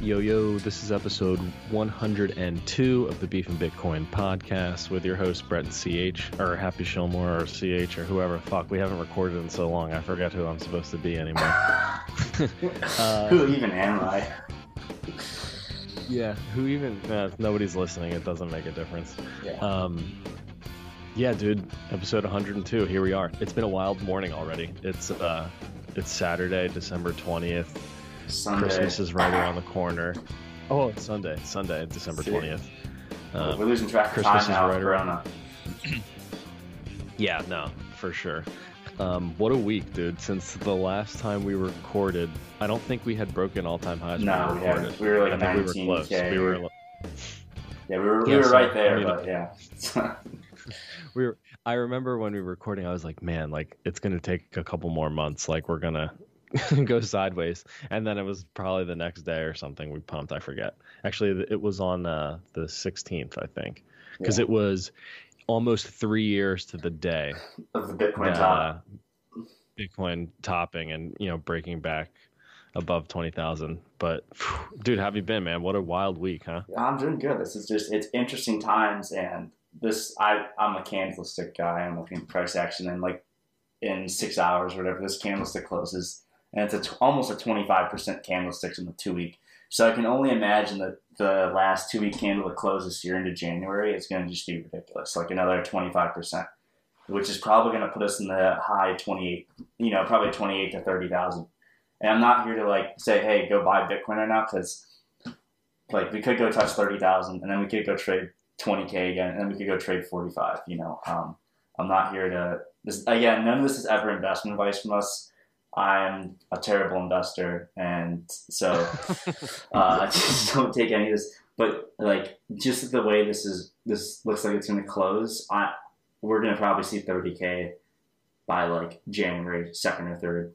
Yo, yo, this is episode 102 of the Beef and Bitcoin podcast with your host, Brett CH, or Happy Shillmore, or CH, or whoever. Fuck, we haven't recorded in so long. I forget who I'm supposed to be anymore. uh, who even am I? Yeah, who even? Uh, nobody's listening. It doesn't make a difference. Yeah. Um, yeah, dude, episode 102. Here we are. It's been a wild morning already. It's uh, it's Saturday, December 20th. Sunday. Christmas is right around the corner. Oh, it's Sunday. Sunday, December 20th. Uh, We're losing track of Christmas time is now. right around- yeah, no, for sure. Um, what a week, dude. Since the last time we recorded, I don't think we had broken all time highs No, we haven't. We were like I think we were close. 19K. We were, Yeah, we were, we Yeah, were so, right there, I mean- but yeah. we were, I remember when we were recording, I was like, man, like it's going to take a couple more months. Like we're going to go sideways. And then it was probably the next day or something we pumped. I forget. Actually, it was on uh, the 16th, I think, because Yeah. it was almost three years to the day of the Bitcoin uh, top. Bitcoin topping and you know breaking back above twenty thousand. But phew, dude, how have you been, man? What a wild week, huh? I'm doing good. This is just it's interesting times, and this I I'm a candlestick guy. I'm looking at price action, and like in six hours or whatever, this candlestick closes, and it's a t- almost a 25 percent candlesticks in the two week. So I can only imagine that the last two week candle that closes here into January is going to just be ridiculous, like another 25 percent, which is probably going to put us in the high 28, you know, probably 28 to 30 thousand. And I'm not here to like say, hey, go buy Bitcoin right now because like we could go touch 30,000 and then we could go trade 20k again and then we could go trade 45 you know um, i'm not here to this again none of this is ever investment advice from us i'm a terrible investor and so uh, just don't take any of this. But like just the way this is this looks like it's going to close i we're going to probably see 30k by like january 2nd or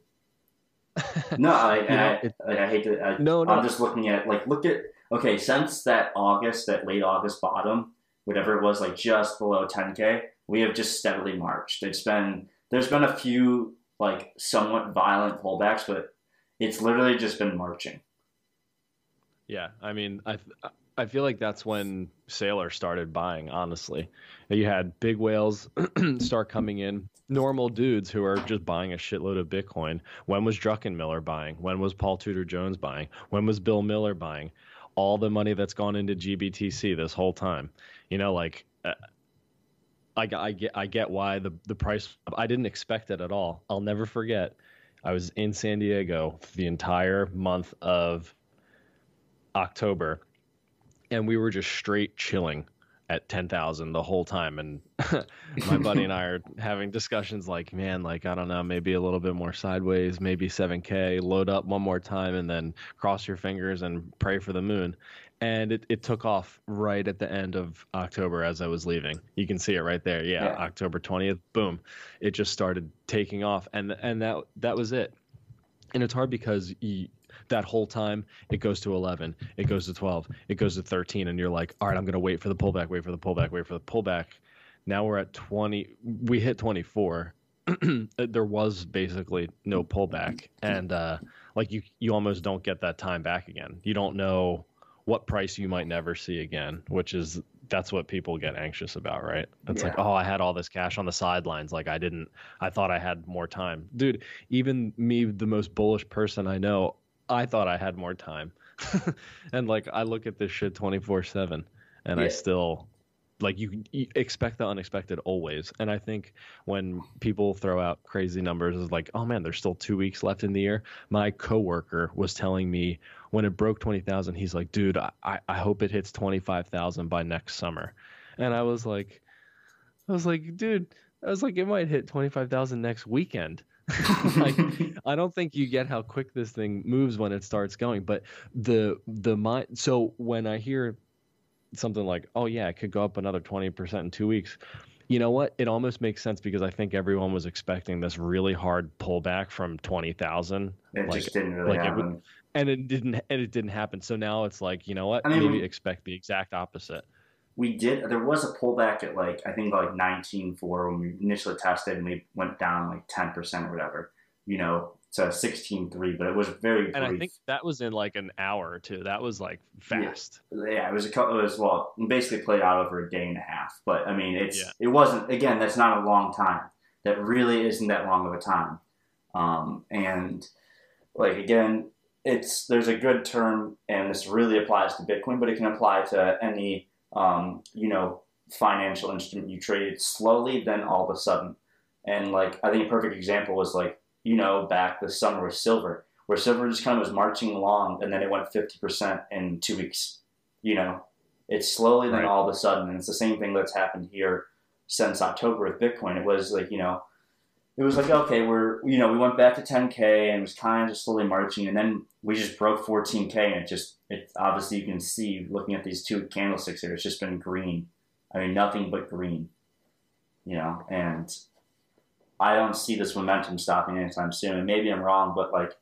3rd no I, You know, I, it- I, I hate to I, No, no. I'm just looking at like look at okay since that August that late August bottom whatever it was like just below 10k we have just steadily marched. It's been there's been a few like somewhat violent pullbacks but it's literally just been marching Yeah, I mean, I I feel like that's when Saylor started buying. Honestly, you had big whales start coming in, normal dudes who are just buying a shitload of Bitcoin. When was Druckenmiller buying? When was Paul Tudor Jones buying? When was Bill Miller buying? All the money that's gone into GBTC this whole time, you know, like. Uh, I, I get I get why the the price I didn't expect it at all. I'll never forget. I was in San Diego the entire month of October, and we were just straight chilling at 10,000 the whole time. And my buddy and I are having discussions like, man, like, I don't know, maybe a little bit more sideways, maybe 7K, load up one more time, and then cross your fingers and pray for the moon. And it, it took off right at the end of October as I was leaving. You can see it right there. Yeah, Yeah. October 20th, boom. It just started taking off. And, and that, that was it. And it's hard because you, that whole time it goes to 11 it goes to 12 it goes to 13 and you're like all right i'm going to wait for the pullback wait for the pullback wait for the pullback. Now we're at 20 we hit 24 there was basically no pullback and uh like you you almost don't get that time back again. You don't know what price you might never see again which is that's what people get anxious about right? It's like oh i had all this cash on the sidelines like i didn't i thought i had more time. Dude even me the most bullish person i know i thought i had more time. And like i look at this shit 24 7 and i still like you, you expect the unexpected always. And i think when people throw out crazy numbers is like oh man there's still two weeks left in the year. My coworker was telling me when it broke 20000 he's like dude I, I hope it hits 25000 by next summer. And i was like i was like dude i was like it might hit 25000 next weekend like I don't think you get how quick this thing moves when it starts going. But the the mind. So when I hear something like, "Oh yeah, it could go up another twenty percent in two weeks," you know what? It almost makes sense because I think everyone was expecting this really hard pullback from twenty thousand, it Like- just didn't really like it would- and it didn't. And it didn't happen. So now it's like, you know what? I mean, Maybe we- expect the exact opposite. We did there was a pullback at like i think like 19.4 when we initially tested and we went down like 10% or whatever you know to 16.3, but it was very And brief. I think that was in like an hour or two. That was like fast. yeah, it was a couple. It was well, basically played out over a day and a half. But I mean, it's Yeah. it wasn't again. That's not a long time. That really isn't that long of a time. Um, and like again, it's there's a good term, and this really applies to Bitcoin, but it can apply to any um, you know financial instrument you trade slowly, then all of a sudden. And like I think a perfect example was like you know back this summer with silver, where silver just kind of was marching along, and then it went fifty percent in two weeks. You know, it's slowly, then Right. all of a sudden, and it's the same thing that's happened here since October with Bitcoin. It was like you know it was like okay we're you know we went back to 10k and it was kind of just slowly marching and then we just broke 14k and it just it obviously you can see looking at these two candlesticks here it's just been green i mean nothing but green you know and i don't see this momentum stopping anytime soon and maybe i'm wrong but like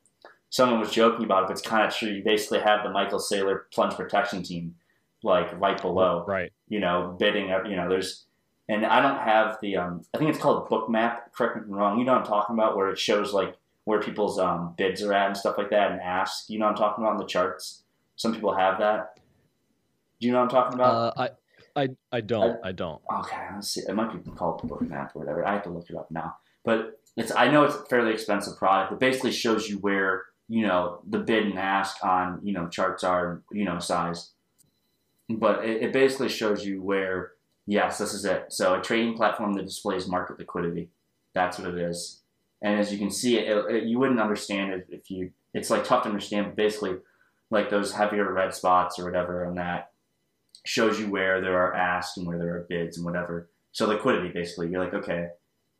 someone was joking about it but it's kind of true you basically have the michael saylor plunge protection team like right below Right. you know, bidding up, you know, there's, and I don't have the, um, I think it's called Bookmap, correct me if I'm wrong, you know what I'm talking about, where it shows like where people's um, bids are at and stuff like that and asks, you know what I'm talking about on the charts? Some people have that. Do you know what I'm talking about? Uh, I, I, I don't. I don't. okay, let's see. It might be called Bookmap or whatever. I have to look it up now. But it's, I know it's a fairly expensive product. It basically shows you where, you know, the bid and ask on, you know, charts are, you know, size but it, it basically shows you where yes this is it. So a trading platform that displays market liquidity. That's what it is. And as you can see it, it, you wouldn't understand it if you it's like tough to understand but basically like those heavier red spots or whatever on that shows you where there are asks and where there are bids and whatever. So liquidity basically. You're like okay.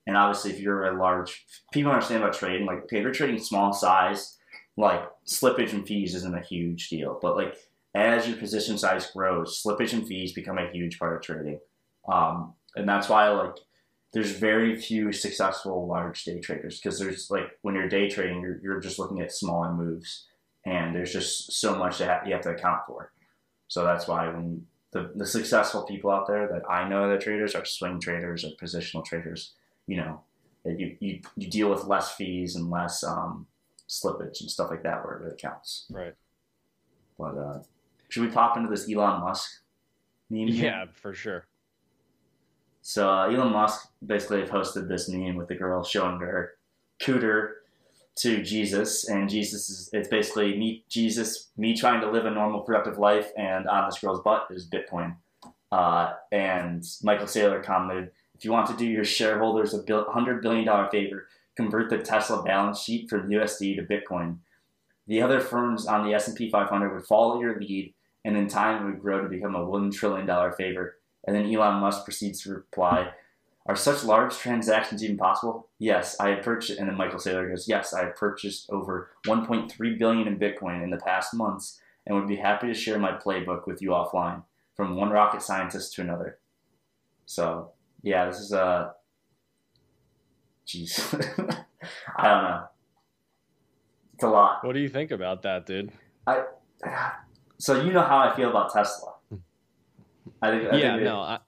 And obviously if you're a large people understand about trading like okay if you're trading small size like slippage and fees isn't a huge deal. But like as your position size grows, slippage and fees become a huge part of trading. Um, and that's why like there's very few successful large day traders because there's like when you're day trading, you're, you're just looking at smaller moves and there's just so much that you have to account for. So that's why when the, the successful people out there that I know that traders are swing traders or positional traders, you know, that you, you, you deal with less fees and less um, slippage and stuff like that where it really counts. Right. But uh, should we pop into this Elon Musk meme? here? Yeah, for sure. So uh, Elon Musk basically posted this meme with the girl showing her cooter to Jesus, and Jesus is it's basically me Jesus me trying to live a normal productive life, and on this girl's butt is Bitcoin. Uh, and Michael Saylor commented, "If you want to do your shareholders a hundred billion dollar favor, convert the Tesla balance sheet from USD to Bitcoin. The other firms on the S and P 500 would follow your lead, and in time it would grow to become a one trillion dollar favor." And then Elon Musk proceeds to reply, Are such large transactions even possible? Yes, I have purchased, and then Michael Saylor goes, Yes, I have purchased over 1.3 billion in Bitcoin in the past months and would be happy to share my playbook with you offline from one rocket scientist to another. So, yeah, this is a. Jeez. I don't know. It's a lot. What do you think about that, dude? I. So, you know how I feel about Tesla. I think, I yeah, think it- no, I,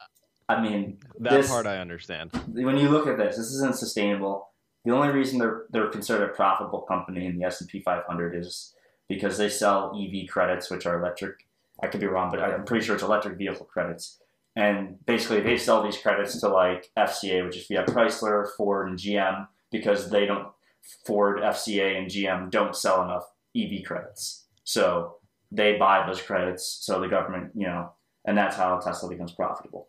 I mean, that this- part I understand. when you look at this, this isn't sustainable. The only reason they're they're considered a profitable company in the S and P 500 is because they sell EV credits, which are electric. I could be wrong, but I'm pretty sure it's electric vehicle credits. And basically, they sell these credits to like FCA, which is Fiat Chrysler, Ford, and GM, because they don't Ford, FCA, and GM don't sell enough EV credits. So they buy those credits. So the government, you know, and that's how Tesla becomes profitable.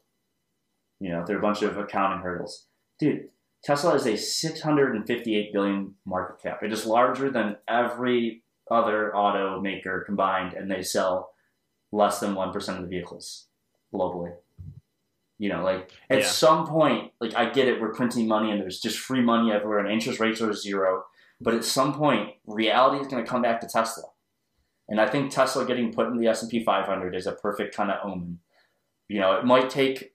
You know, there are a bunch of accounting hurdles. Dude, Tesla is a 658 billion market cap. It is larger than every other automaker combined, and they sell less than 1% of the vehicles globally. You know, like at Yeah. some point, like I get it, we're printing money and there's just free money everywhere and interest rates are zero. But at some point, reality is going to come back to Tesla. And I think Tesla getting put in the S&P 500 is a perfect kind of omen. You know, it might take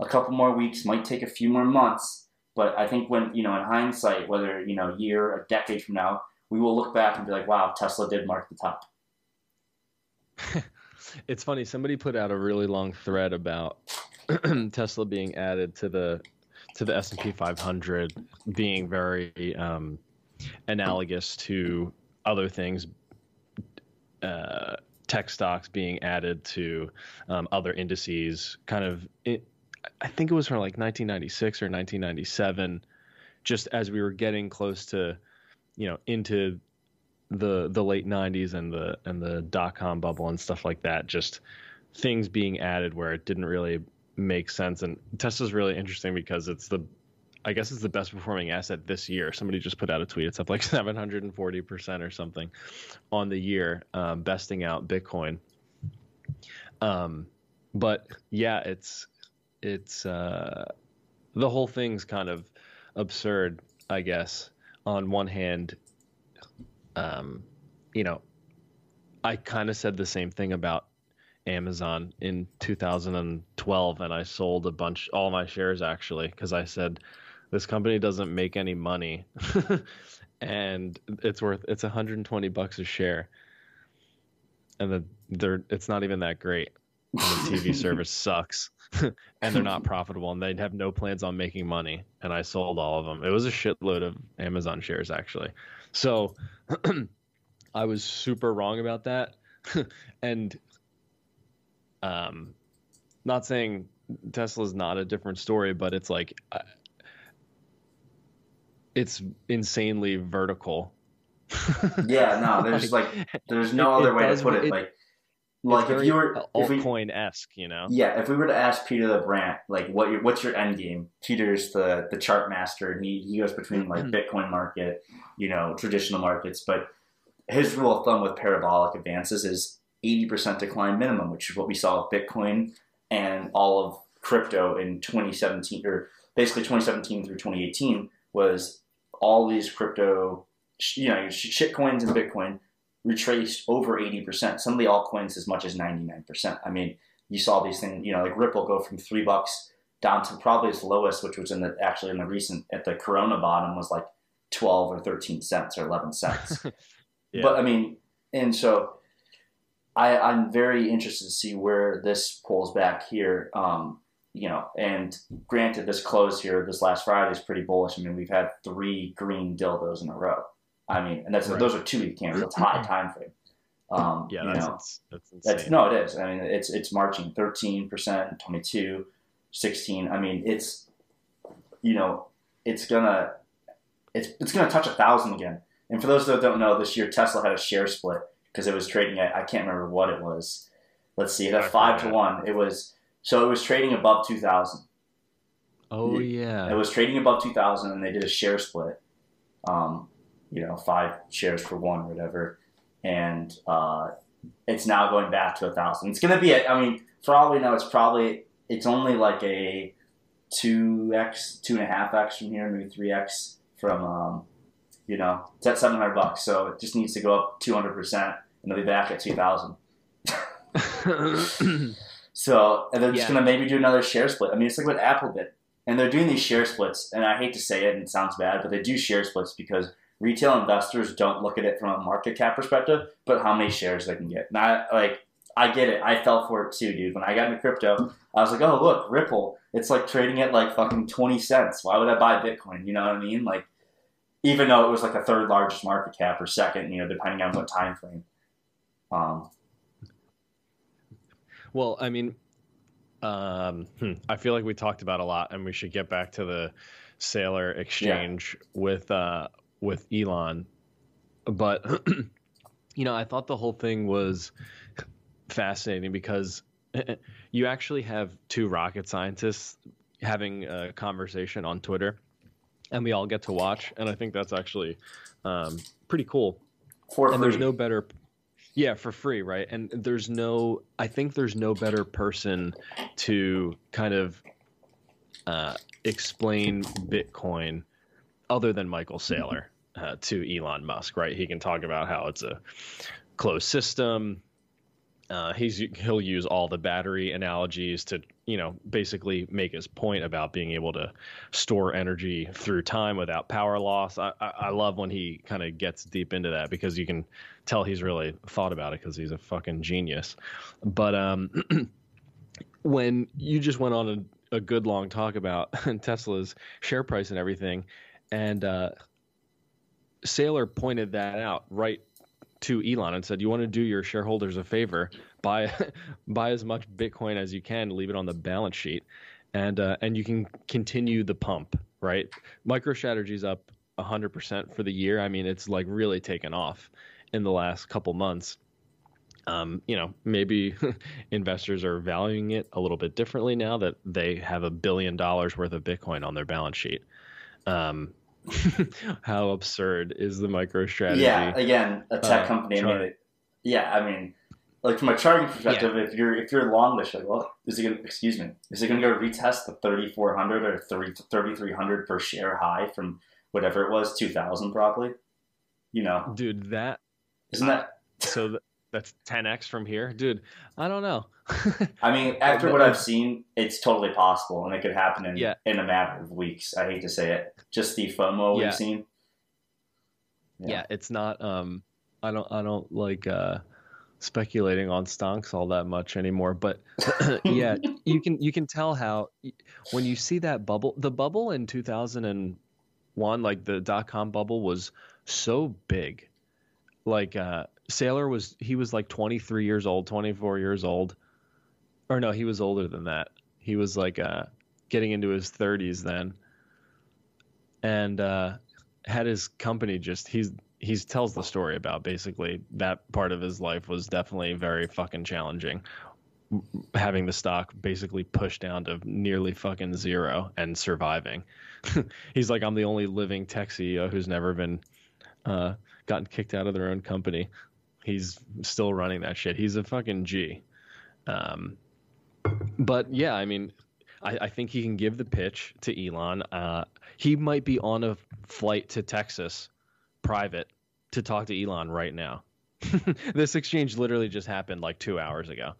a couple more weeks, might take a few more months, but I think when, you know, in hindsight, whether, you know, a year, a decade from now, we will look back and be like, wow, Tesla did mark the top. It's funny. Somebody put out a really long thread about Tesla being added to the to the S and P 500 being very um, analogous to other things, uh, tech stocks being added to um, other indices. Kind of, it, I think it was from like 1996 or 1997, just as we were getting close to, you know, into the the late 90s and the and the dot com bubble and stuff like that. Just things being added where it didn't really make sense. And Tesla's really interesting because it's the I guess it's the best performing asset this year. Somebody just put out a tweet. It's up like 740% or something on the year, um, besting out Bitcoin. Um, but yeah, it's, it's, uh, the whole thing's kind of absurd, I guess. On one hand, um, you know, I kind of said the same thing about Amazon in 2012, and I sold a bunch, all my shares actually, because I said this company doesn't make any money, and it's worth it's 120 bucks a share, and the they're it's not even that great. And the TV service sucks, and they're not profitable, and they have no plans on making money. And I sold all of them. It was a shitload of Amazon shares actually. So I was super wrong about that, and um, not saying Tesla's not a different story, but it's like it's insanely vertical. yeah, no, there's like, like there's no other way to put it. it like like if you were altcoin esque, you know. Yeah, if we were to ask Peter the Brandt, like what your what's your end game? Peter's the the chart master, and he, he goes between like mm-hmm. Bitcoin market, you know, traditional markets. But his rule of thumb with parabolic advances is eighty percent decline minimum, which is what we saw with Bitcoin and all of crypto in 2017 or basically 2017 through 2018 was all these crypto, you know, shit coins and Bitcoin retraced over 80%. Some of the altcoins as much as 99%. I mean, you saw these things, you know, like Ripple go from three bucks down to probably its lowest, which was in the actually in the recent at the Corona bottom was like 12 or 13 cents or 11 cents. yeah. But I mean, and so I, I'm very interested to see where this pulls back here. Um, you know, and granted, this close here this last Friday is pretty bullish. I mean, we've had three green dildos in a row. I mean, and that's right. those are two week candles. It's high time frame. Um, yeah, that's, know, that's insane. That's, no, it is. I mean, it's it's marching 13 percent, 22, 16. I mean, it's you know, it's gonna it's it's gonna touch a thousand again. And for those that don't know, this year Tesla had a share split because it was trading at I can't remember what it was. Let's see, at five to one, it was so it was trading above 2000. Oh it, yeah. It was trading above 2000 and they did a share split. Um, you know, five shares for one or whatever. And uh, it's now going back to a thousand. It's going to be, a, I mean, for all we know, it's probably, it's only like a 2x, 2.5x from here, maybe 3x from, um, you know, it's at 700 bucks. So it just needs to go up 200% and they'll be back at 2000. So and they're just yeah. gonna maybe do another share split. I mean, it's like what Apple did, and they're doing these share splits. And I hate to say it, and it sounds bad, but they do share splits because retail investors don't look at it from a market cap perspective, but how many shares they can get. Not like I get it. I fell for it too, dude. When I got into crypto, I was like, oh look, Ripple. It's like trading at like fucking twenty cents. Why would I buy Bitcoin? You know what I mean? Like, even though it was like a third largest market cap or second, you know, depending on what time frame. Um, well, I mean, um, hmm, I feel like we talked about a lot, and we should get back to the Saylor exchange yeah. with uh, with Elon. But you know, I thought the whole thing was fascinating because you actually have two rocket scientists having a conversation on Twitter, and we all get to watch, and I think that's actually um, pretty cool. For and free. there's no better yeah, for free, right? And there's no, I think there's no better person to kind of uh, explain Bitcoin other than Michael Saylor uh, to Elon Musk, right? He can talk about how it's a closed system. Uh, he's he'll use all the battery analogies to you know basically make his point about being able to store energy through time without power loss. I, I, I love when he kind of gets deep into that because you can tell he's really thought about it because he's a fucking genius. But um, when you just went on a, a good long talk about Tesla's share price and everything, and uh, Saylor pointed that out right to Elon and said, "You want to do your shareholders a favor, buy buy as much Bitcoin as you can, leave it on the balance sheet, and uh, and you can continue the pump." Right? MicroStrategy's up 100% for the year. I mean, it's like really taken off in the last couple months. Um, you know, maybe investors are valuing it a little bit differently now that they have a billion dollars worth of Bitcoin on their balance sheet. Um, how absurd is the MicroStrategy? Yeah, again, a tech uh, company. I mean, yeah, I mean, like from a charting perspective, yeah. if you're if you're long this, like, well, is it gonna excuse me, is it gonna go retest the thirty four hundred or 3300 per share high from whatever it was, two thousand probably? You know, dude, that isn't that so. that's 10x from here, dude. I don't know. I mean, after what I've seen, it's totally possible, and it could happen in yeah. in a matter of weeks. I hate to say it, just the FOMO yeah. we've seen. Yeah. yeah. it's not. Um, I don't. I don't like uh, speculating on stonks all that much anymore. But yeah, you can you can tell how when you see that bubble, the bubble in 2001, like the dot com bubble, was so big. Like uh, Saylor was he was like 23 years old, 24 years old. Or no, he was older than that. He was like uh, getting into his 30s then. And uh, had his company just he's he tells the story about basically that part of his life was definitely very fucking challenging having the stock basically pushed down to nearly fucking zero and surviving. He's like, I'm the only living tech CEO who's never been uh, gotten kicked out of their own company he's still running that shit. He's a fucking G. Um, but yeah, I mean, I, I, think he can give the pitch to Elon. Uh, he might be on a flight to Texas, private, to talk to Elon right now. this exchange literally just happened like two hours ago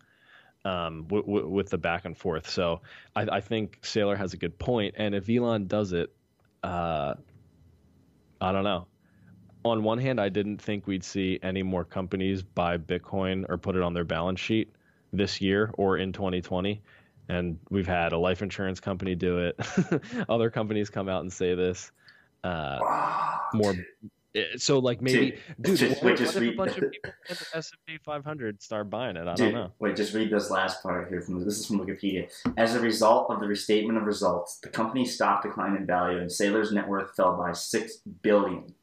um, w- w- with the back and forth. So I, I, think Saylor has a good point. And if Elon does it, uh, I don't know on one hand, I didn't think we'd see any more companies buy Bitcoin or put it on their balance sheet this year or in 2020. And we've had a life insurance company do it. Other companies come out and say this. Uh, wow, more. Eh, so like maybe, dude, dude just, what, wait, what read, a bunch of people in the S&P 500 start buying it? I dude, don't know. Wait, just read this last part here. From this is from Wikipedia. As a result of the restatement of results, the company's stock declined in value, and Saylor's net worth fell by six billion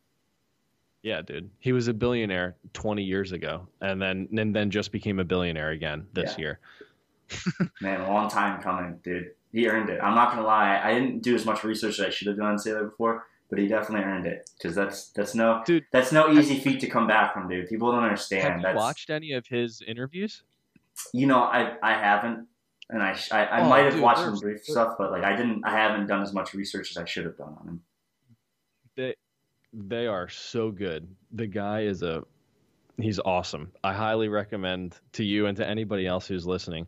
yeah, dude. He was a billionaire 20 years ago and then and then just became a billionaire again this yeah. year. Man, a long time coming, dude. He earned it. I'm not gonna lie. I didn't do as much research as I should have done on Saylor before, but he definitely earned it because that's that's no dude, that's no easy feat to come back from, dude. People don't understand. Have you that's, watched any of his interviews? You know, I I haven't, and I I, I oh, might have dude, watched some brief stuff, but like I didn't. I haven't done as much research as I should have done on him. They are so good. The guy is a he's awesome. I highly recommend to you and to anybody else who's listening.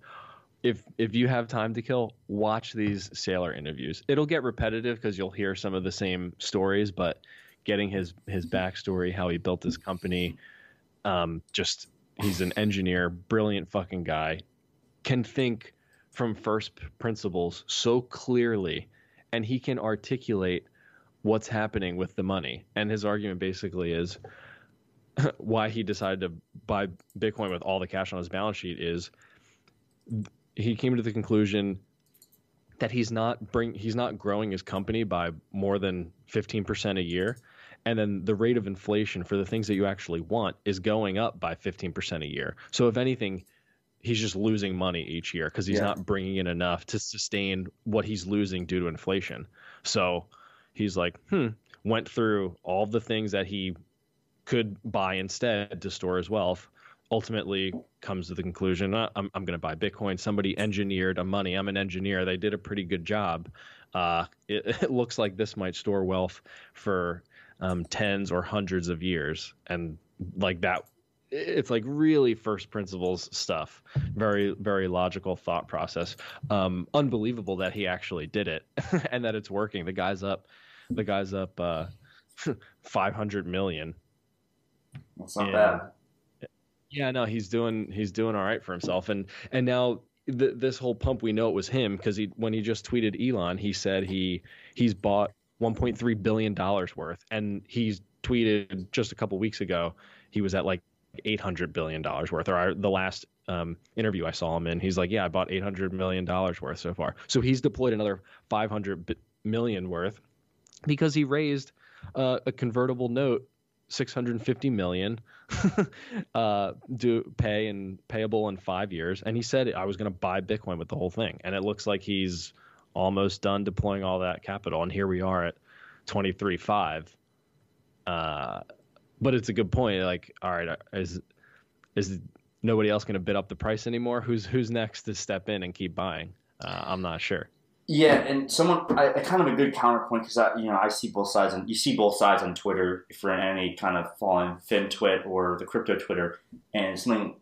If if you have time to kill, watch these Saylor interviews. It'll get repetitive because you'll hear some of the same stories, but getting his his backstory, how he built his company, um, just he's an engineer, brilliant fucking guy, can think from first principles so clearly, and he can articulate what's happening with the money. And his argument basically is why he decided to buy Bitcoin with all the cash on his balance sheet is he came to the conclusion that he's not bring he's not growing his company by more than 15% a year and then the rate of inflation for the things that you actually want is going up by 15% a year. So if anything he's just losing money each year because he's yeah. not bringing in enough to sustain what he's losing due to inflation. So he's like, hmm, went through all the things that he could buy instead to store his wealth. Ultimately, comes to the conclusion: uh, I'm, I'm going to buy Bitcoin. Somebody engineered a money. I'm an engineer. They did a pretty good job. Uh, it, it, looks like this might store wealth for um, tens or hundreds of years, and like that it's like really first principles stuff. Very very logical thought process. Um unbelievable that he actually did it and that it's working. The guy's up the guy's up uh 500 million. That's not and, bad. Yeah no he's doing he's doing all right for himself. And and now th- this whole pump we know it was him because he when he just tweeted elon he said he he's bought 1.3 billion dollars worth. And he's tweeted just a couple weeks ago he was at like 800 billion dollars worth. Or our, the last um, interview I saw him in, he's like, yeah, I bought 800 million dollars worth so far. So he's deployed another 500 million worth because he raised uh, a convertible note 650 million uh, do pay and payable in five years. And he said I was going to buy Bitcoin with the whole thing. And it looks like he's almost done deploying all that capital. And here we are at 23.5. Uh, but it's a good point. Like, all right, is is nobody else going to bid up the price anymore? Who's who's next to step in and keep buying? Uh, I'm not sure. Yeah, and someone, I, I kind of a good counterpoint because I, you know, I see both sides, and you see both sides on Twitter if you're in any kind of following FinTwit or the crypto Twitter, and something.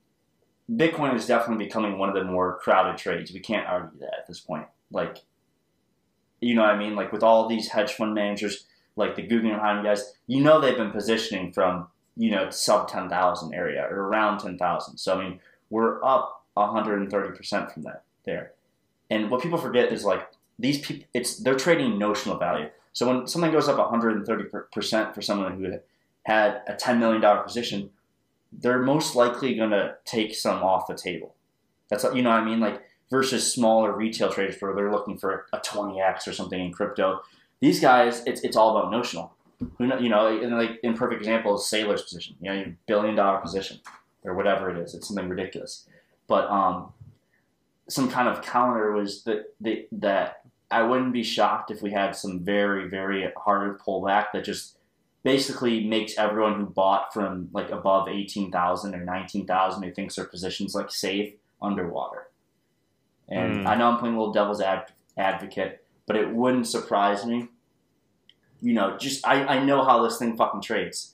Bitcoin is definitely becoming one of the more crowded trades. We can't argue that at this point. Like, you know what I mean? Like with all these hedge fund managers, like the Guggenheim guys, you know they've been positioning from you know sub ten thousand area or around ten thousand. So I mean, we're up 130 percent from that there. And what people forget is like these people, it's they're trading notional value. So when something goes up 130 percent for someone who had a 10 million dollar position, they're most likely going to take some off the table. That's you know what I mean, like versus smaller retail traders where they're looking for a 20x or something in crypto. These guys, it's it's all about notional. Who know, you know, in like in perfect example is Saylor's position. You know, your billion dollar position or whatever it is. It's something ridiculous. But um, some kind of counter was that the, that I wouldn't be shocked if we had some very very hard pullback that just basically makes everyone who bought from like above eighteen thousand or nineteen thousand who thinks their positions like safe underwater. And mm. I know I'm playing a little devil's ad- advocate, but it wouldn't surprise me. You know, just I, I know how this thing fucking trades.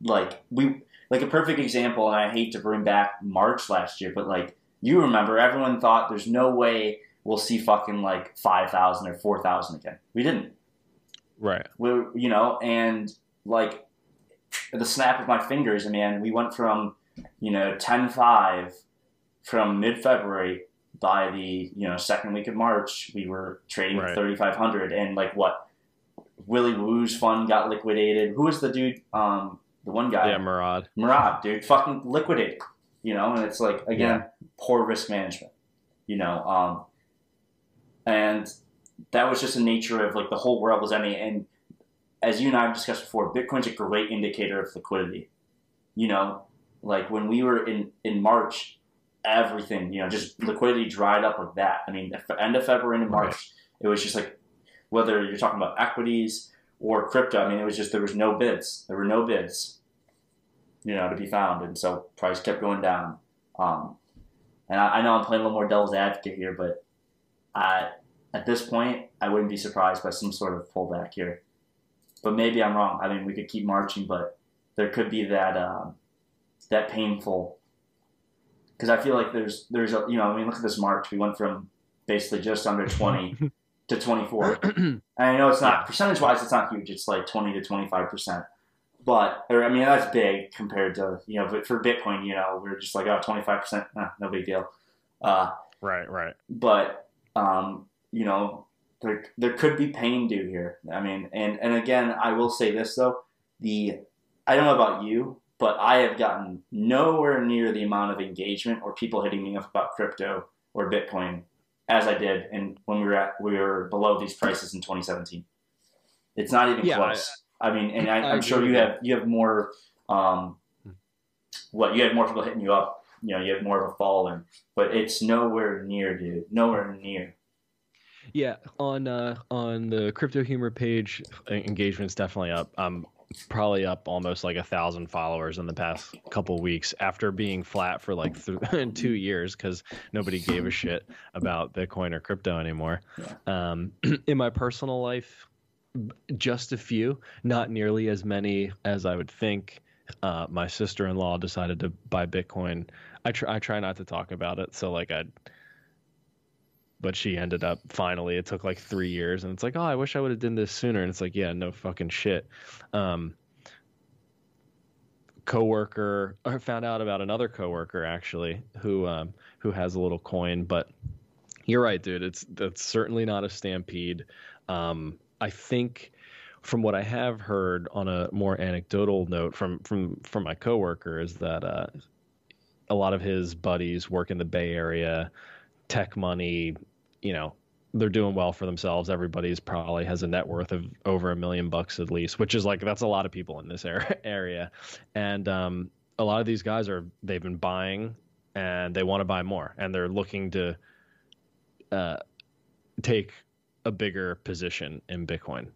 Like we like a perfect example, and I hate to bring back March last year, but like you remember, everyone thought there's no way we'll see fucking like five thousand or four thousand again. We didn't. Right. We you know, and like the snap of my fingers, man, we went from you know ten five from mid February by the you know second week of March, we were trading right. 3,500, and like what Willy Woo's fund got liquidated. Who was the dude? Um, the one guy. Yeah, Murad. Murad, dude, fucking liquidated. You know, and it's like again, yeah. poor risk management. You know, um, and that was just the nature of like the whole world was ending. And as you and I have discussed before, Bitcoin's a great indicator of liquidity. You know, like when we were in in March, everything, you know, just liquidity dried up like that. I mean, end of February into March, right. it was just like whether you're talking about equities or crypto. I mean, it was just there was no bids. There were no bids, you know, to be found, and so price kept going down. Um, and I, I, know I'm playing a little more devil's advocate here, but I, at this point, I wouldn't be surprised by some sort of pullback here. But maybe I'm wrong. I mean, we could keep marching, but there could be that um, that painful because I feel like there's there's a you know I mean look at this March. We went from basically just under 20 to 24 and I know it's not percentage wise it's not huge. It's like 20 to 25 percent. But or, I mean that's big compared to you know but for Bitcoin you know we're just like oh 25 percent? Eh, no big deal. Uh, right right. but um, you know there there could be pain due here. I mean and and again I will say this though. The I don't know about you but I have gotten nowhere near the amount of engagement or people hitting me up about crypto or Bitcoin as I did and when we were at we were below these prices in 2017. It's not even yeah, close. I, I, mean, and I, am sure you have you have more. Um, what you had more people hitting you up. You know, you have more of a following, but it's nowhere near, dude. Nowhere near. Yeah, on uh, on the crypto humor page, engagement's definitely up. Um, probably up almost like a thousand followers in the past couple weeks after being flat for like th- two years because nobody gave a shit about Bitcoin or crypto anymore. Um, in my personal life, just a few, not nearly as many as I would think. Uh, my sister-in-law decided to buy Bitcoin. I try, I try not to talk about it, so like I but she ended up finally it took like three years and it's like oh i wish i would have done this sooner and it's like yeah no fucking shit. Um coworker i found out about another coworker actually who um who has a little coin but you're right dude it's that's certainly not a stampede. Um i think from what I have heard on a more anecdotal note from from from my coworker is that uh, a lot of his buddies work in the Bay Area, tech money, you know, they're doing well for themselves. Everybody's probably has a net worth of over a million bucks at least, which is like that's a lot of people in this area. And um, a lot of these guys are they've been buying and they want to buy more and they're looking to uh, take a bigger position in Bitcoin.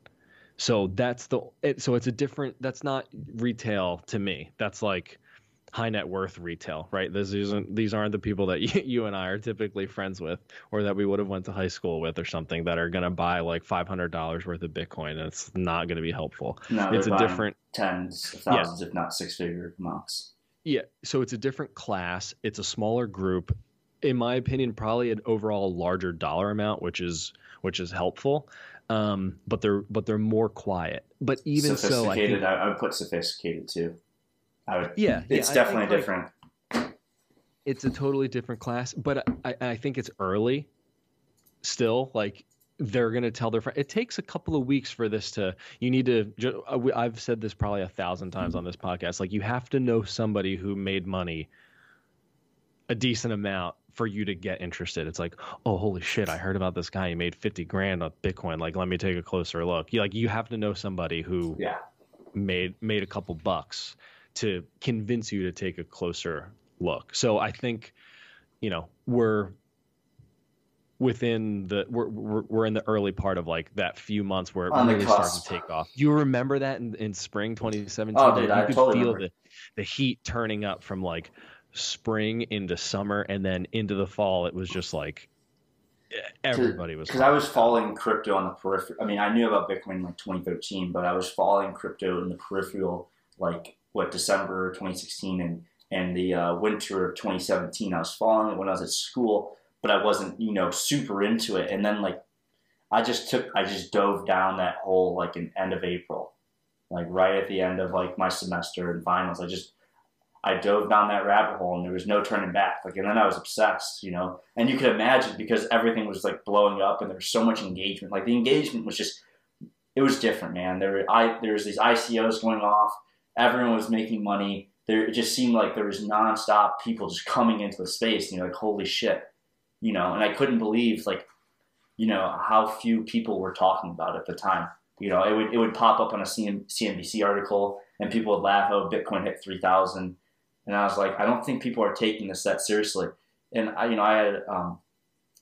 So that's the it, so it's a different that's not retail to me. That's like high net worth retail, right? This isn't these aren't the people that you, you and I are typically friends with or that we would have went to high school with or something that are going to buy like $500 worth of Bitcoin and it's not going to be helpful. No, it's a different tens, of thousands, yeah. if not six figure amounts. Yeah, so it's a different class. It's a smaller group. In my opinion, probably an overall larger dollar amount, which is which is helpful. Um, but they're but they're more quiet. But even so, I think I, I would put sophisticated too. I would, yeah, it's yeah, definitely think, different. Like, it's a totally different class, but I, I think it's early. Still, like they're going to tell their friend. It takes a couple of weeks for this to. You need to. Uh, I've said this probably a thousand times on this podcast. Like you have to know somebody who made money, a decent amount for you to get interested. It's like, oh, holy shit! I heard about this guy. He made fifty grand on Bitcoin. Like, let me take a closer look. You like you have to know somebody who yeah. made made a couple bucks to convince you to take a closer look. So I think, you know, we're within the we're, we're, in the early part of like that few months where it On really starts to take off. You remember that in, in spring 2017? Oh, dude, you I could totally feel remember. the the heat turning up from like spring into summer and then into the fall. It was just like everybody was because I was following crypto on the periphery. I mean, I knew about Bitcoin in like 2013, but I was following crypto in the peripheral like what December 2016 and and the uh, winter of 2017. I was following it when I was at school, but I wasn't you know super into it. And then like I just took I just dove down that hole like in end of April, like right at the end of like my semester and finals. I just I dove down that rabbit hole and there was no turning back. Like, and then I was obsessed, you know. And you could imagine because everything was like blowing up and there was so much engagement. Like the engagement was just, it was different, man. There, were, I there was these ICOs going off everyone was making money. There, it just seemed like there was nonstop people just coming into the space, and you're like, holy shit, you know. And I couldn't believe like, you know, how few people were talking about it at the time. You know, it would it would pop up on a CNBC article, and people would laugh, "Oh, Bitcoin hit three thousand. And I was like, I don't think people are taking this that seriously. And I, you know, I had um,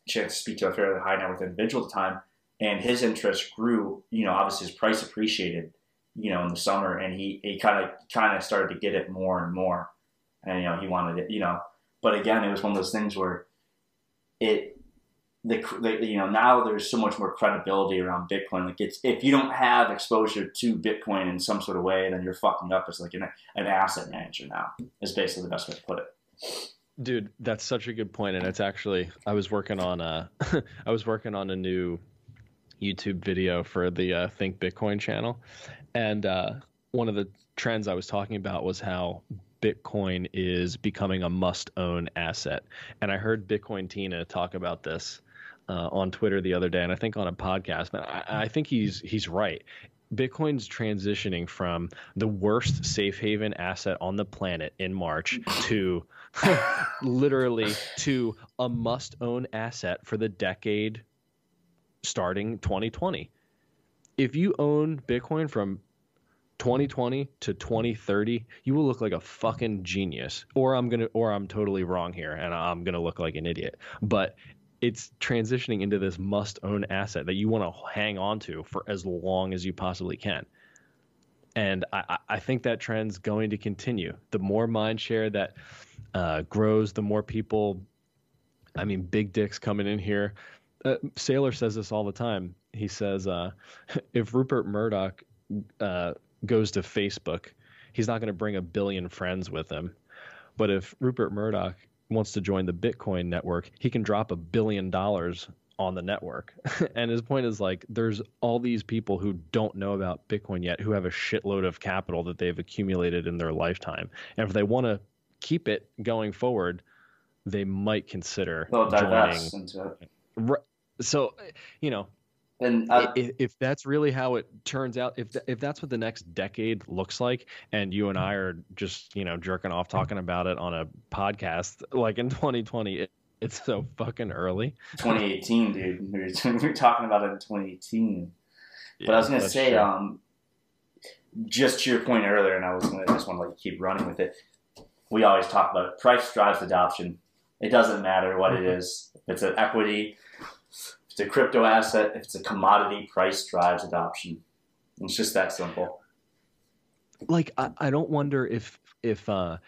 a chance to speak to a fairly high net worth individual at the time, and his interest grew. You know, obviously his price appreciated you know, in the summer, and he he kind of kind of started to get it more and more, and you know, he wanted it, you know. But again, it was one of those things where it the, the, you know now there's so much more credibility around Bitcoin. Like it's if you don't have exposure to Bitcoin in some sort of way, then you're fucking up as like an, an asset manager now. Is basically the best way to put it. Dude, that's such a good point, and it's actually I was working on a I was working on a new YouTube video for the uh, Think Bitcoin channel, and uh, one of the trends I was talking about was how Bitcoin is becoming a must-own asset. And I heard Bitcoin Tina talk about this uh, on Twitter the other day, and I think on a podcast. But I, I think he's he's right. Bitcoin's transitioning from the worst safe haven asset on the planet in March to literally to a must own asset for the decade starting 2020 if you own Bitcoin from 2020 to 2030, you will look like a fucking genius. Or I'm gonna, or I'm totally wrong here, and I'm gonna look like an idiot. But it's transitioning into this must-own asset that you want to hang on to for as long as you possibly can. And I, I think that trend's going to continue. The more mind share that uh, grows, the more people. I mean, big dicks coming in here. Uh, Saylor says this all the time he says uh, if Rupert Murdoch uh, goes to Facebook, he's not going to bring a billion friends with him. But if Rupert Murdoch wants to join the Bitcoin network, he can drop a billion dollars on the network. and his point is like there's all these people who don't know about Bitcoin yet who have a shitload of capital that they've accumulated in their lifetime. And if they want to keep it going forward, they might consider They'll joining. Into it. So, you know, And uh, if, if that's really how it turns out, if th- if that's what the next decade looks like, and you and I are just you know jerking off talking about it on a podcast like in 2020, it, it's so fucking early. 2018, dude. We were, talking about it in 2018. Yeah, but I was gonna say, true. um, just to your point earlier, and I was gonna just want to like keep running with it. We always talk about it. price drives adoption. It doesn't matter what it is. It's an equity, it's a crypto asset, if it's a commodity, price drives adoption. It's just that simple. like I, I don't wonder if if uh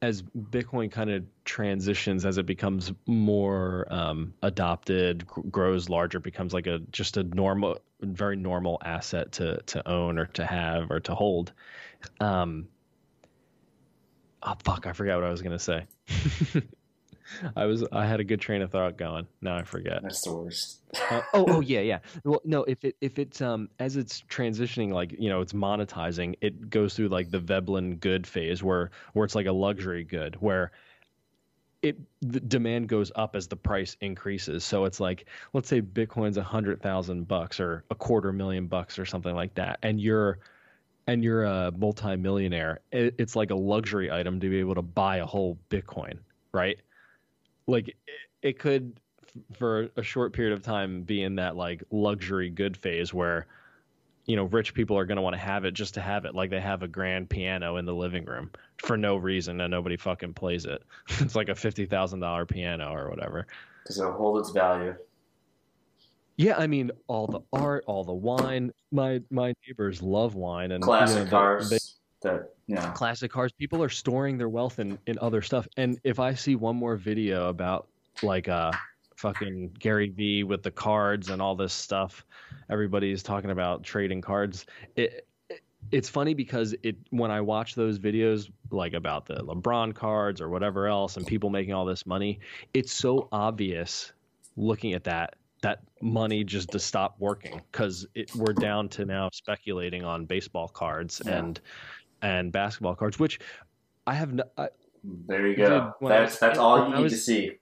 as bitcoin kind of transitions as it becomes more um adopted gr- grows larger becomes like a just a normal very normal asset to to own or to have or to hold um oh fuck i forgot what i was gonna say i was i had a good train of thought going now i forget That's the worst. uh, oh, oh yeah, yeah. Well, no, if it if it's um as it's transitioning, like you know, it's monetizing. It goes through like the Veblen good phase, where where it's like a luxury good, where it the demand goes up as the price increases. So it's like, let's say Bitcoin's a hundred thousand bucks or a quarter million bucks or something like that, and you're and you're a multimillionaire. It, it's like a luxury item to be able to buy a whole Bitcoin, right? Like it, it could for a short period of time be in that like luxury good phase where you know rich people are going to want to have it just to have it. Like they have a grand piano in the living room for no reason and nobody fucking plays it. It's like a $50,000 piano or whatever. Because it'll hold its value. yeah i mean all the art all the wine. My my neighbors love wine and you Classic know, they- cars they- that, know, classic cars. People are storing their wealth in in other stuff. And if i see one more video about like uh fucking gary vee with the cards and all this stuff everybody's talking about trading cards it, it it's funny because it when i watch those videos like about the lebron cards or whatever else and people making all this money it's so obvious looking at that that money just to stop working because we're down to now speculating on baseball cards Yeah. and and basketball cards, which I have no, I, there you go. that's that's all you need was- to see.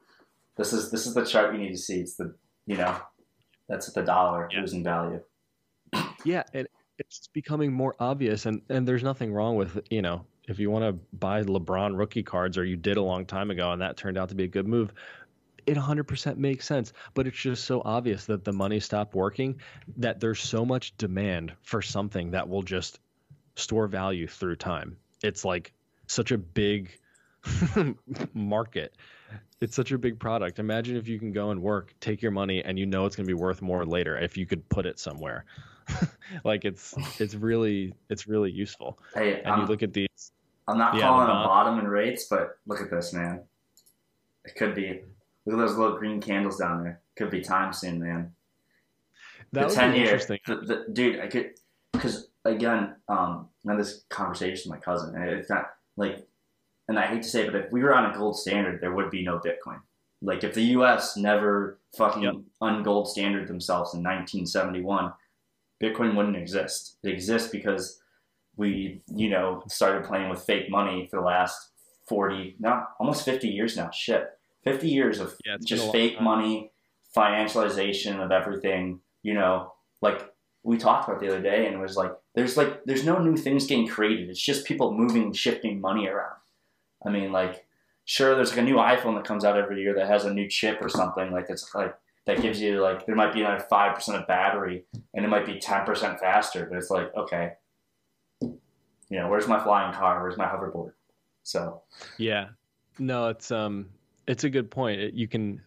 This is this is the chart you need to see. It's the you know, that's the dollar Yeah. losing value. yeah, and it's becoming more obvious, and and there's nothing wrong with you know if you want to buy LeBron rookie cards or you did a long time ago and that turned out to be a good move. It 100% makes sense, but it's just so obvious that the money stopped working that there's so much demand for something that will just store value through time. It's like such a big market. It's such a big product. Imagine if you can go and work, take your money, and you know it's going to be worth more later if you could put it somewhere. like it's it's really it's really useful. Hey, And I'm, you look at these. I'm not yeah, calling a bottom in rates, but look at this, man. It could be. Look at those little green candles down there. Could be time soon, man. That the ten year, interesting. the, the, dude. I could, because again, um, I had this conversation with my cousin, and it's not like, and I hate to say, it, but if we were on a gold standard, there would be no Bitcoin. Like if the U.S. never fucking Yep. ungold standard themselves in 1971, Bitcoin wouldn't exist. It exists because we, you know, started playing with fake money for the last 40, no, almost 50 years now. Shit, 50 years of Yeah, it's been a just fake money, financialization of everything. You know, like we talked about the other day, and it was like there's like there's no new things getting created. It's just people moving, shifting money around. I mean, like sure, there's like a new iPhone that comes out every year that has a new chip or something like it's like that gives you like there might be another five percent of battery and it might be ten percent faster, but it's like okay, you know, where's my flying car? Where's my hoverboard? So Yeah. No, it's um it's a good point. It, you can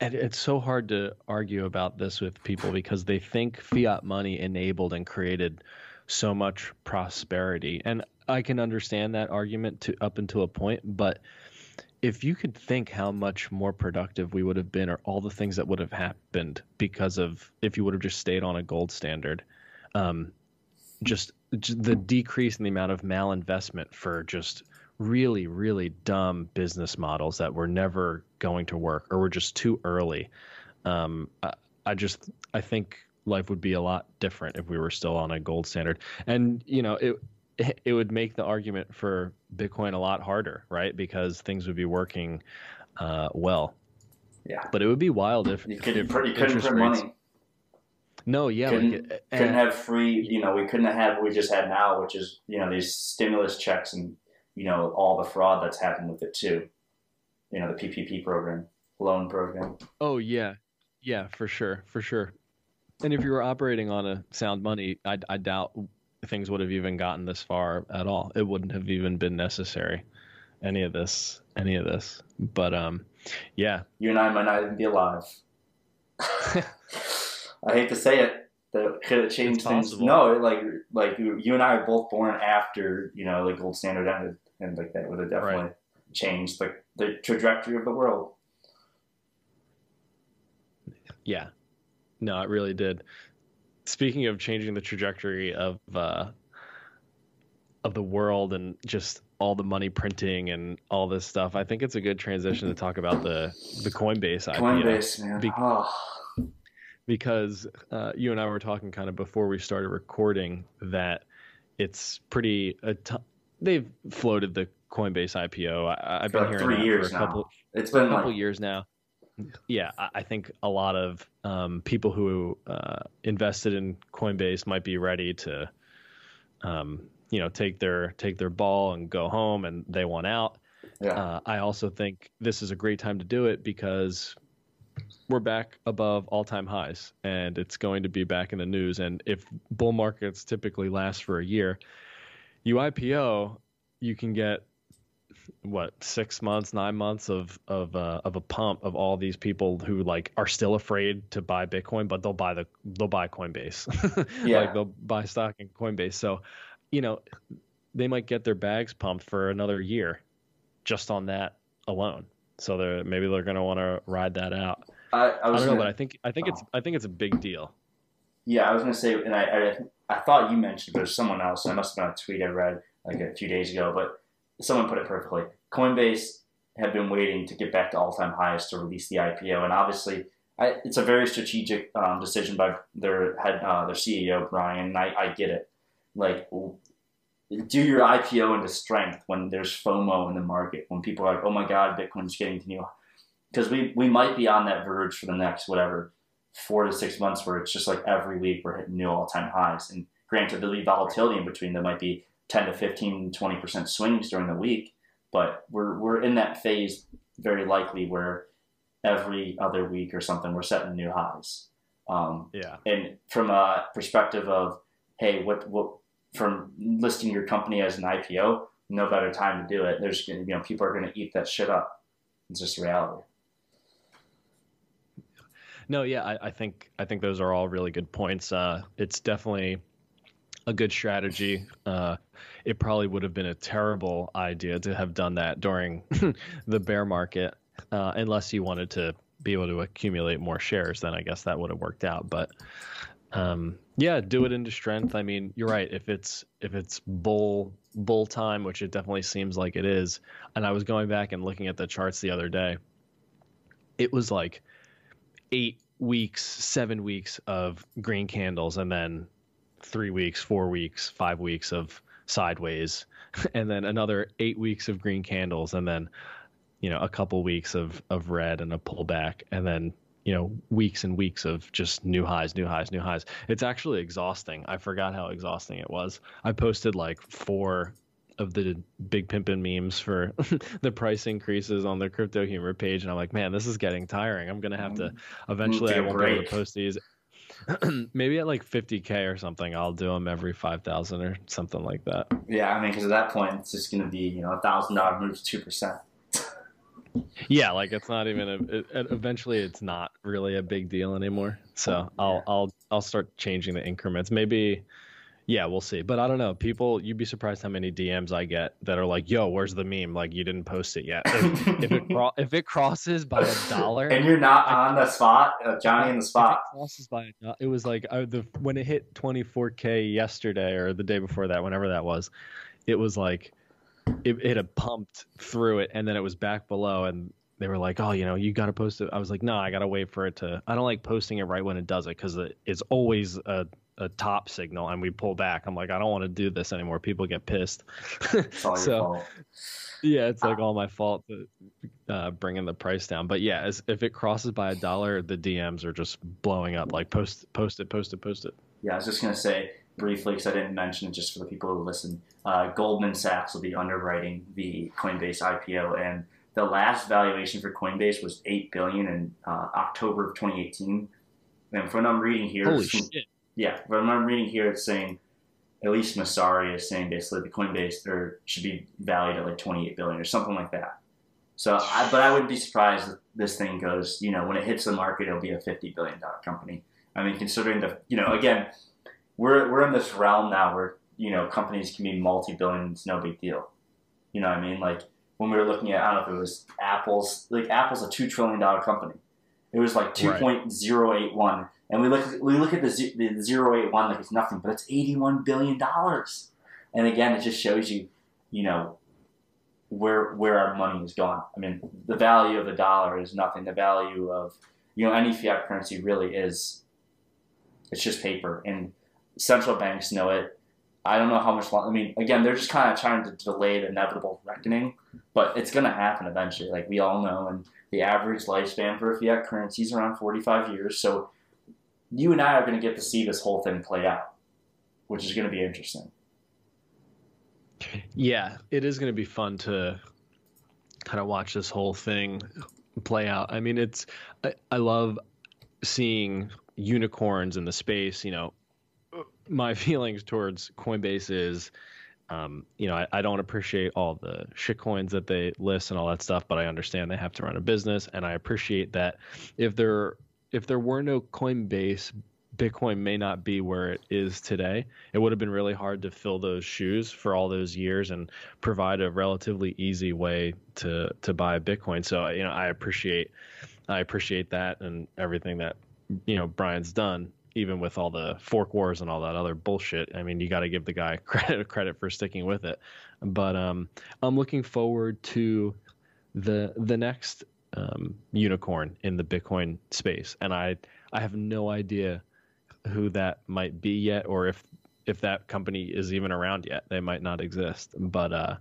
and it's so hard to argue about this with people because they think fiat money enabled and created so much prosperity. And I can understand that argument to up until a point, but if you could think how much more productive we would have been or all the things that would have happened because of if you would have just stayed on a gold standard um, just, just the decrease in the amount of malinvestment for just really really dumb business models that were never going to work or were just too early. Um, I, I just i think life would be a lot different if we were still on a gold standard. And you know it it would make the argument for bitcoin a lot harder right? Because things would be working uh, well. Yeah, but it would be wild if you could if you couldn't print rates- money. No, yeah, couldn't, like, couldn't have free. You know, we couldn't have we just had now, which is you know these stimulus checks and you know all the fraud that's happened with it too. You know, the PPP program, loan program. Oh yeah, yeah, for sure, for sure. And if you were operating on a sound money, I, I doubt things would have even gotten this far at all. It wouldn't have even been necessary, any of this, any of this. But um, yeah. You and I might not even be alive. I hate to say it. That could have changed things. No, like like you and I are both born after you know the gold standard ended, and like that would have definitely right. changed like the trajectory of the world. Yeah, no, it really did. Speaking of changing the trajectory of uh, of the world and just all the money printing and all this stuff, I think it's a good transition to talk about the the Coinbase IPO. Coinbase, man. Be- oh because uh, you and I were talking kind of before we started recording that it's pretty. T- they've floated the Coinbase IPO. I, have been like hearing three years for a couple. Now. It's been a couple like... years now. Yeah, I think a lot of um, people who uh, invested in Coinbase might be ready to, um, you know, take their take their ball and go home, and they want out. Yeah. Uh, I also think this is a great time to do it because we're back above all time highs and it's going to be back in the news. And if bull markets typically last for a year, you IPO, you can get what six months, nine months of of uh, of a pump of all these people who like are still afraid to buy Bitcoin, but they'll buy the they'll buy Coinbase, yeah. like they'll buy stock in Coinbase. So, you know, they might get their bags pumped for another year, just on that alone. So they're maybe they're going to want to ride that out. I, I, I don't know, gonna, but I think I think oh. it's I think it's a big deal. Yeah, I was going to say, and I, I, I thought you mentioned, but there's someone else. I must have been a tweet I read like a few days ago, but someone put it perfectly. Coinbase had been waiting to get back to all-time highs to release the IPO, and obviously, I, it's a very strategic um, decision by their head, uh, their CEO Brian. And I, I get it. Like, do your IPO into strength when there's FOMO in the market, when people are like, "Oh my God, Bitcoin's getting to new," because we we might be on that verge for the next whatever four to six months where it's just like every week we're hitting new all time highs. And granted, there'll be volatility in between. There might be 10 to 15, 20 percent swings during the week, but we're we're in that phase very likely where every other week or something we're setting new highs. Um, yeah. And from a perspective of hey, what what from listing your company as an IPO, no better time to do it. There's you know people are going to eat that shit up. It's just reality. No, yeah, I, I, think I think those are all really good points. Uh, it's definitely a good strategy. Uh, it probably would have been a terrible idea to have done that during the bear market, uh, unless you wanted to be able to accumulate more shares. Then I guess that would have worked out. But um, yeah, do it into strength. I mean, you're right. If it's if it's bull bull time, which it definitely seems like it is, and I was going back and looking at the charts the other day, it was like eight weeks, seven weeks of green candles, and then three weeks, four weeks, five weeks of sideways, and then another eight weeks of green candles, and then you know a couple weeks of of red and a pullback, and then you know weeks and weeks of just new highs new highs new highs. It's actually exhausting. I forgot how exhausting it was. I posted like four of the big pimpin memes for the price increases on the crypto humor page and i'm like man this is getting tiring i'm gonna have to mm. eventually i won't break. be able to post these maybe at like 50k or something i'll do them every 5000 or something like that yeah i mean because at that point it's just gonna be you know a thousand dollar moves two percent yeah, like it's not even a. It, eventually, it's not really a big deal anymore. So I'll I'll I'll start changing the increments. Maybe, yeah, we'll see. But I don't know. People, you'd be surprised how many DMs I get that are like, "Yo, where's the meme? Like you didn't post it yet." If, if it if it crosses by a dollar, and you're not I, on the spot, uh, Johnny in the spot. It crosses by a, it was like uh, the when it hit 24k yesterday or the day before that, whenever that was, it was like it, it had pumped through it and then it was back below and they were like, "Oh, you know, you got to post it." I was like, "No, I got to wait for it to." I don't like posting it right when it does it because it, it's always a, a top signal and we pull back. I'm like, I don't want to do this anymore. People get pissed. It's so yeah, it's like all my fault uh, bringing the price down. But yeah, as, if it crosses by a dollar, the DMs are just blowing up. Like post, post it, post it, post it. Yeah, I was just gonna say briefly because I didn't mention it just for the people who listen. Uh, Goldman Sachs will be underwriting the Coinbase IPO, and the last valuation for Coinbase was eight billion in uh, October of 2018. And from what I'm reading here, Holy shit! yeah, but I'm reading here, it's saying at least Messari is saying basically the Coinbase or should be valued at like 28 billion or something like that. So, I, but I wouldn't be surprised if this thing goes. You know, when it hits the market, it'll be a 50 billion dollar company. I mean, considering the you know again, we're we're in this realm now where you know companies can be multi billions, no big deal. You know what I mean? Like when we were looking at, I don't know if it was Apple's, like Apple's a two trillion dollar company. It was like 2.081 and we look we look at the ze- the zero eight one like it's nothing, but it's eighty one billion dollars. And again, it just shows you, you know, where where our money is going. I mean, the value of a dollar is nothing. The value of you know any fiat currency really is. It's just paper, and central banks know it. I don't know how much long. I mean, again, they're just kind of trying to delay the inevitable reckoning, but it's going to happen eventually. Like we all know, and the average lifespan for a fiat currency is around 45 years. So you and I are going to get to see this whole thing play out, which is going to be interesting. Yeah, it is going to be fun to kind of watch this whole thing play out. I mean, it's I, I love seeing unicorns in the space. You know, my feelings towards Coinbase is, um, you know, I, I don't appreciate all the shit coins that they list and all that stuff, but I understand they have to run a business, and I appreciate that if there if there were no Coinbase. Bitcoin may not be where it is today. It would have been really hard to fill those shoes for all those years and provide a relatively easy way to to buy Bitcoin. So you know, I appreciate I appreciate that and everything that you know Brian's done, even with all the fork wars and all that other bullshit. I mean, you got to give the guy credit credit for sticking with it. But um, I'm looking forward to the the next um, unicorn in the Bitcoin space, and I I have no idea who that might be yet, or if if that company is even around yet. They might not exist, but uh,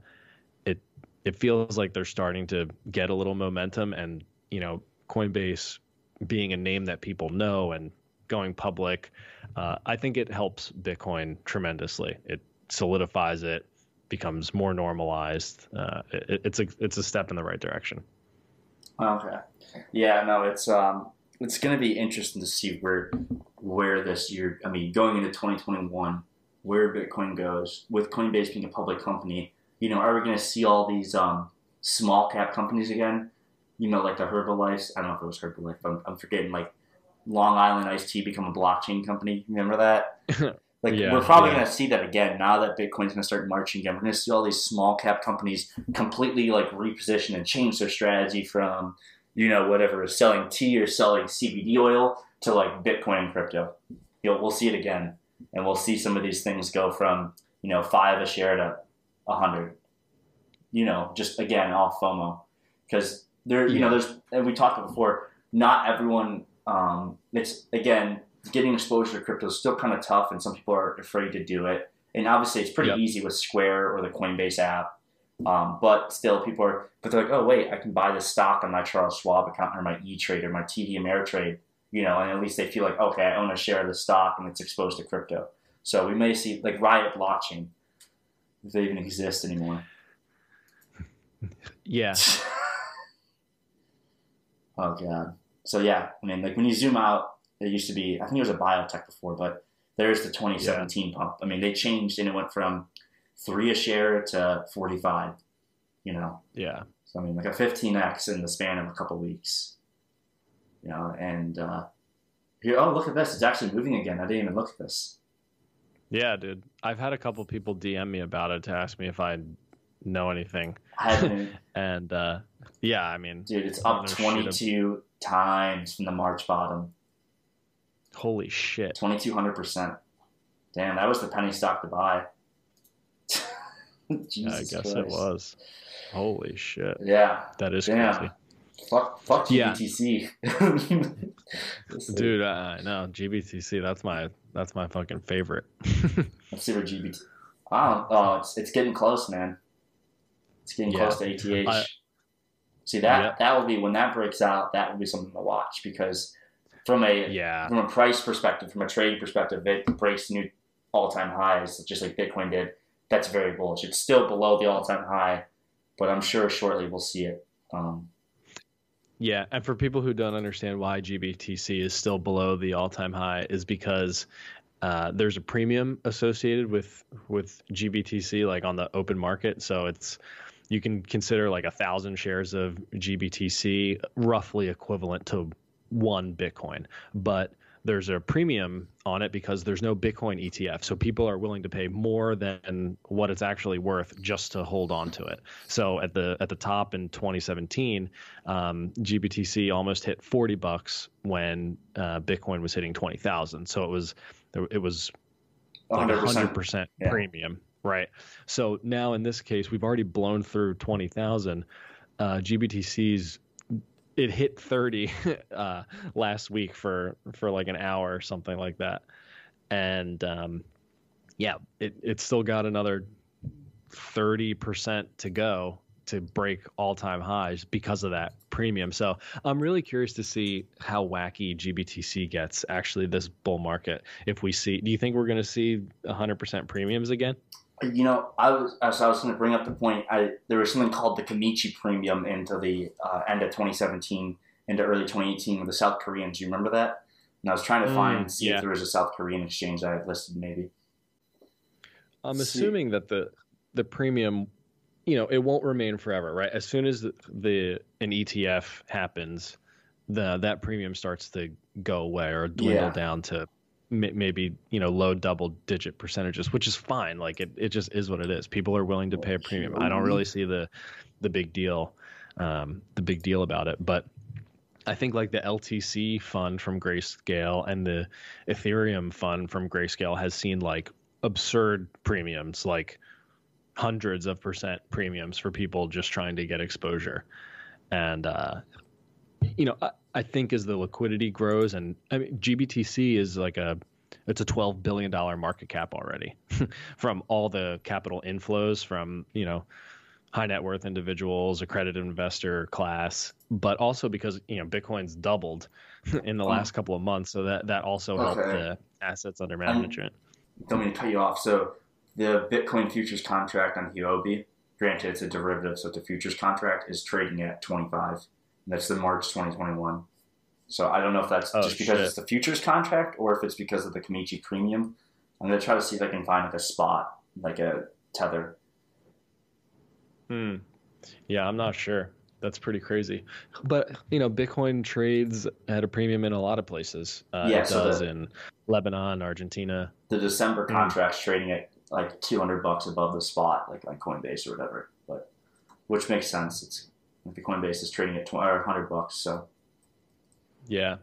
it it feels like they're starting to get a little momentum, and you know, Coinbase being a name that people know and going public, uh, I think it helps Bitcoin tremendously. It solidifies it, becomes more normalized. Uh, it, it's a it's a step in the right direction. Okay. Yeah, no, it's um it's going to be interesting to see where where this year, I mean, going into 2021, where Bitcoin goes with Coinbase being a public company. You know, are we going to see all these um small cap companies again? You know, like the Herbalife. I don't know if it was Herbalife. I'm, I'm forgetting. Like Long Island Iced Tea become a blockchain company. Remember that? Like Yeah, we're probably yeah. going to see that again now that Bitcoin's going to start marching again. We're going to see all these small cap companies completely like reposition and change their strategy from you know whatever selling tea or selling CBD oil to like Bitcoin and crypto. You'll, we'll see it again, and we'll see some of these things go from you know five a share to a hundred. You know, just again off FOMO because there you know there's and we talked before. Not everyone. Um, it's again getting exposure to crypto is still kind of tough, and some people are afraid to do it. And obviously, it's pretty Yep. easy with Square or the Coinbase app. Um, but still, people are. But they're like, oh wait, I can buy this stock on my Charles Schwab account or my E Trade or my TD Ameritrade. You know, and at least they feel like, okay, I own a share of the stock and it's exposed to crypto. So we may see like Riot Blockchain, if they even exist anymore. Yeah, Oh god. So yeah, I mean, like when you zoom out, it used to be. I think it was a biotech before, but there's the 2017 pump. I mean, they changed and it went from three a share to 45. You know, yeah. so I mean, like a 15x in the span of a couple weeks. You know, and uh, here, oh look at this! It's actually moving again. I didn't even look at this. Yeah, dude. I've had a couple people DM me about it to ask me if I know anything. I And uh, yeah, I mean, dude. It's up No shit ab- 22 times from the March bottom. Holy shit. 2200 percent. Damn, that was the penny stock to buy. Yeah, I guess Christ. it was. Holy shit. Yeah, That is Damn. crazy. Fuck, fuck Yeah. GBTC. See. Dude, uh, know GBTC. That's my that's my fucking favorite. Let's see where GBT. Oh, oh, it's it's getting close, man. It's getting Yeah. close to ATH. I- see that Yep. that will be when that breaks out. That will be something to watch because from a yeah, from a price perspective, from a trading perspective, it breaks new all time highs, just like Bitcoin did. That's very bullish. It's still below the all time high, but I'm sure shortly we'll see it. Um, yeah. And for people who don't understand why GBTC is still below the all-time high, is because uh, there's a premium associated with with GBTC, like on the open market. So it's you can consider like a thousand shares of GBTC roughly equivalent to one Bitcoin, but there's a premium on it because there's no Bitcoin ETF. So people are willing to pay more than what it's actually worth just to hold on to it. So at the at the top in 2017, um, GBTC almost hit 40 bucks when uh, Bitcoin was hitting 20,000. So it was it was like 100%. hundred percent Yeah. premium, right? So now in this case, we've already blown through twenty thousand. Uh, GBTC's it hit thirty uh, last week for for like an hour or something like that, and um, yeah, it it's still got another thirty percent to go to break all time highs because of that premium. So I'm really curious to see how wacky GBTC gets actually this bull market. If we see, do you think we're going to see 100% premiums again? You know, I was as I was going to bring up the point. I there was something called the Kimchi premium into the uh, end of 2017 into early 2018 with the South Koreans. Do you remember that? And I was trying to Mm, find see yeah. if there was a South Korean exchange that I had listed maybe. I'm See- assuming that the the premium, you know, it won't remain forever, right? As soon as the, the an ETF happens, the that premium starts to go away or dwindle Yeah. down to maybe you know low double digit percentages, which is fine. Like it, it just is what it is. People are willing to pay a premium. I don't really see the the big deal, um, the big deal about it, but. I think like the LTC fund from Grayscale and the Ethereum fund from Grayscale has seen like absurd premiums, like hundreds of percent premiums for people just trying to get exposure. And, uh, you know, I, I think as the liquidity grows, and I mean, GBTC is like a, it's a $12 billion market cap already from all the capital inflows from, you know, high net worth individuals, accredited investor class, but also because, you know, Bitcoin's doubled in the Oh. last couple of months. So that, that also helped the assets under management. Don't mean to cut you off. So the Bitcoin futures contract on Huobi, granted it's a derivative, so it's a futures contract, is trading at 25. That's the March 2021. So I don't know if that's Oh, just because shit. it's the futures contract or if it's because of the Kimchi premium. I'm gonna try to see if I can find like a spot, like a tether. Hmm. Yeah, I'm not sure. That's pretty crazy. But you know, Bitcoin trades at a premium in a lot of places. Uh, Yeah, it so does the- in Lebanon, Argentina. The December Mm. contract's trading at like 200 bucks above the spot, like on Coinbase or whatever. But which makes sense. It's like the Coinbase is trading at 20, or 100 bucks. So Yeah.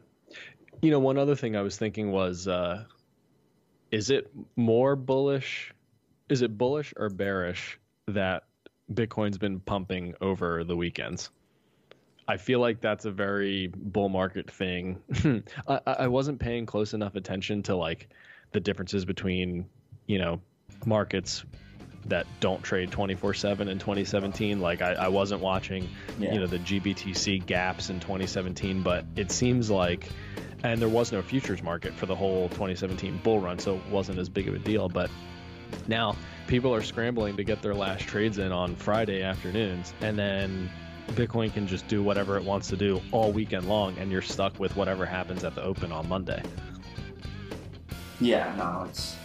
You know, one other thing I was thinking was, uh, is it more bullish? Is it bullish or bearish that Bitcoin's been pumping over the weekends? I feel like that's a very bull market thing. I I wasn't paying close enough attention to like the differences between, you know, markets that don't trade 24 7 in 2017. Like I, I wasn't watching yeah. you know the GBTC gaps in 2017, but it seems like, and there was no futures market for the whole 2017 bull run, so it wasn't as big of a deal. But now people are scrambling to get their last trades in on Friday afternoons, and then Bitcoin can just do whatever it wants to do all weekend long, and you're stuck with whatever happens at the open on Monday. yeah, no, it's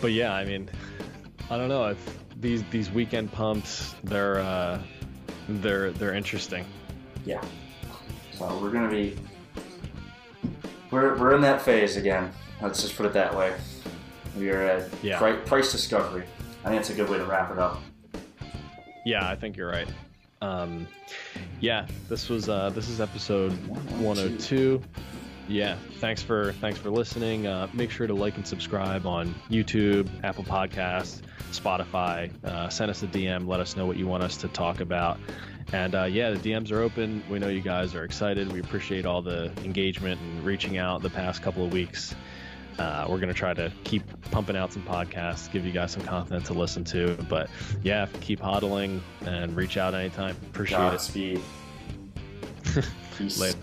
But yeah, I mean, I don't know these these weekend pumps they're uh, they're they're interesting. yeah. So we're gonna be we're we're in that phase again. Let's just put it that way. We are at Yeah. pri- price discovery. I think it's a good way to wrap it up. Yeah, I think you're right. Um, yeah, this was uh, this is episode 102. Yeah, thanks for thanks for listening. Uh, make sure to like and subscribe on YouTube, Apple Podcasts, Spotify. Uh, send us a DM. Let us know what you want us to talk about. And uh, yeah, the DMs are open. We know you guys are excited. We appreciate all the engagement and reaching out the past couple of weeks. Uh, we're going to try to keep pumping out some podcasts, give you guys some content to listen to. But yeah, keep hodling and reach out anytime. Appreciate Godspeed. it. Peace. Later.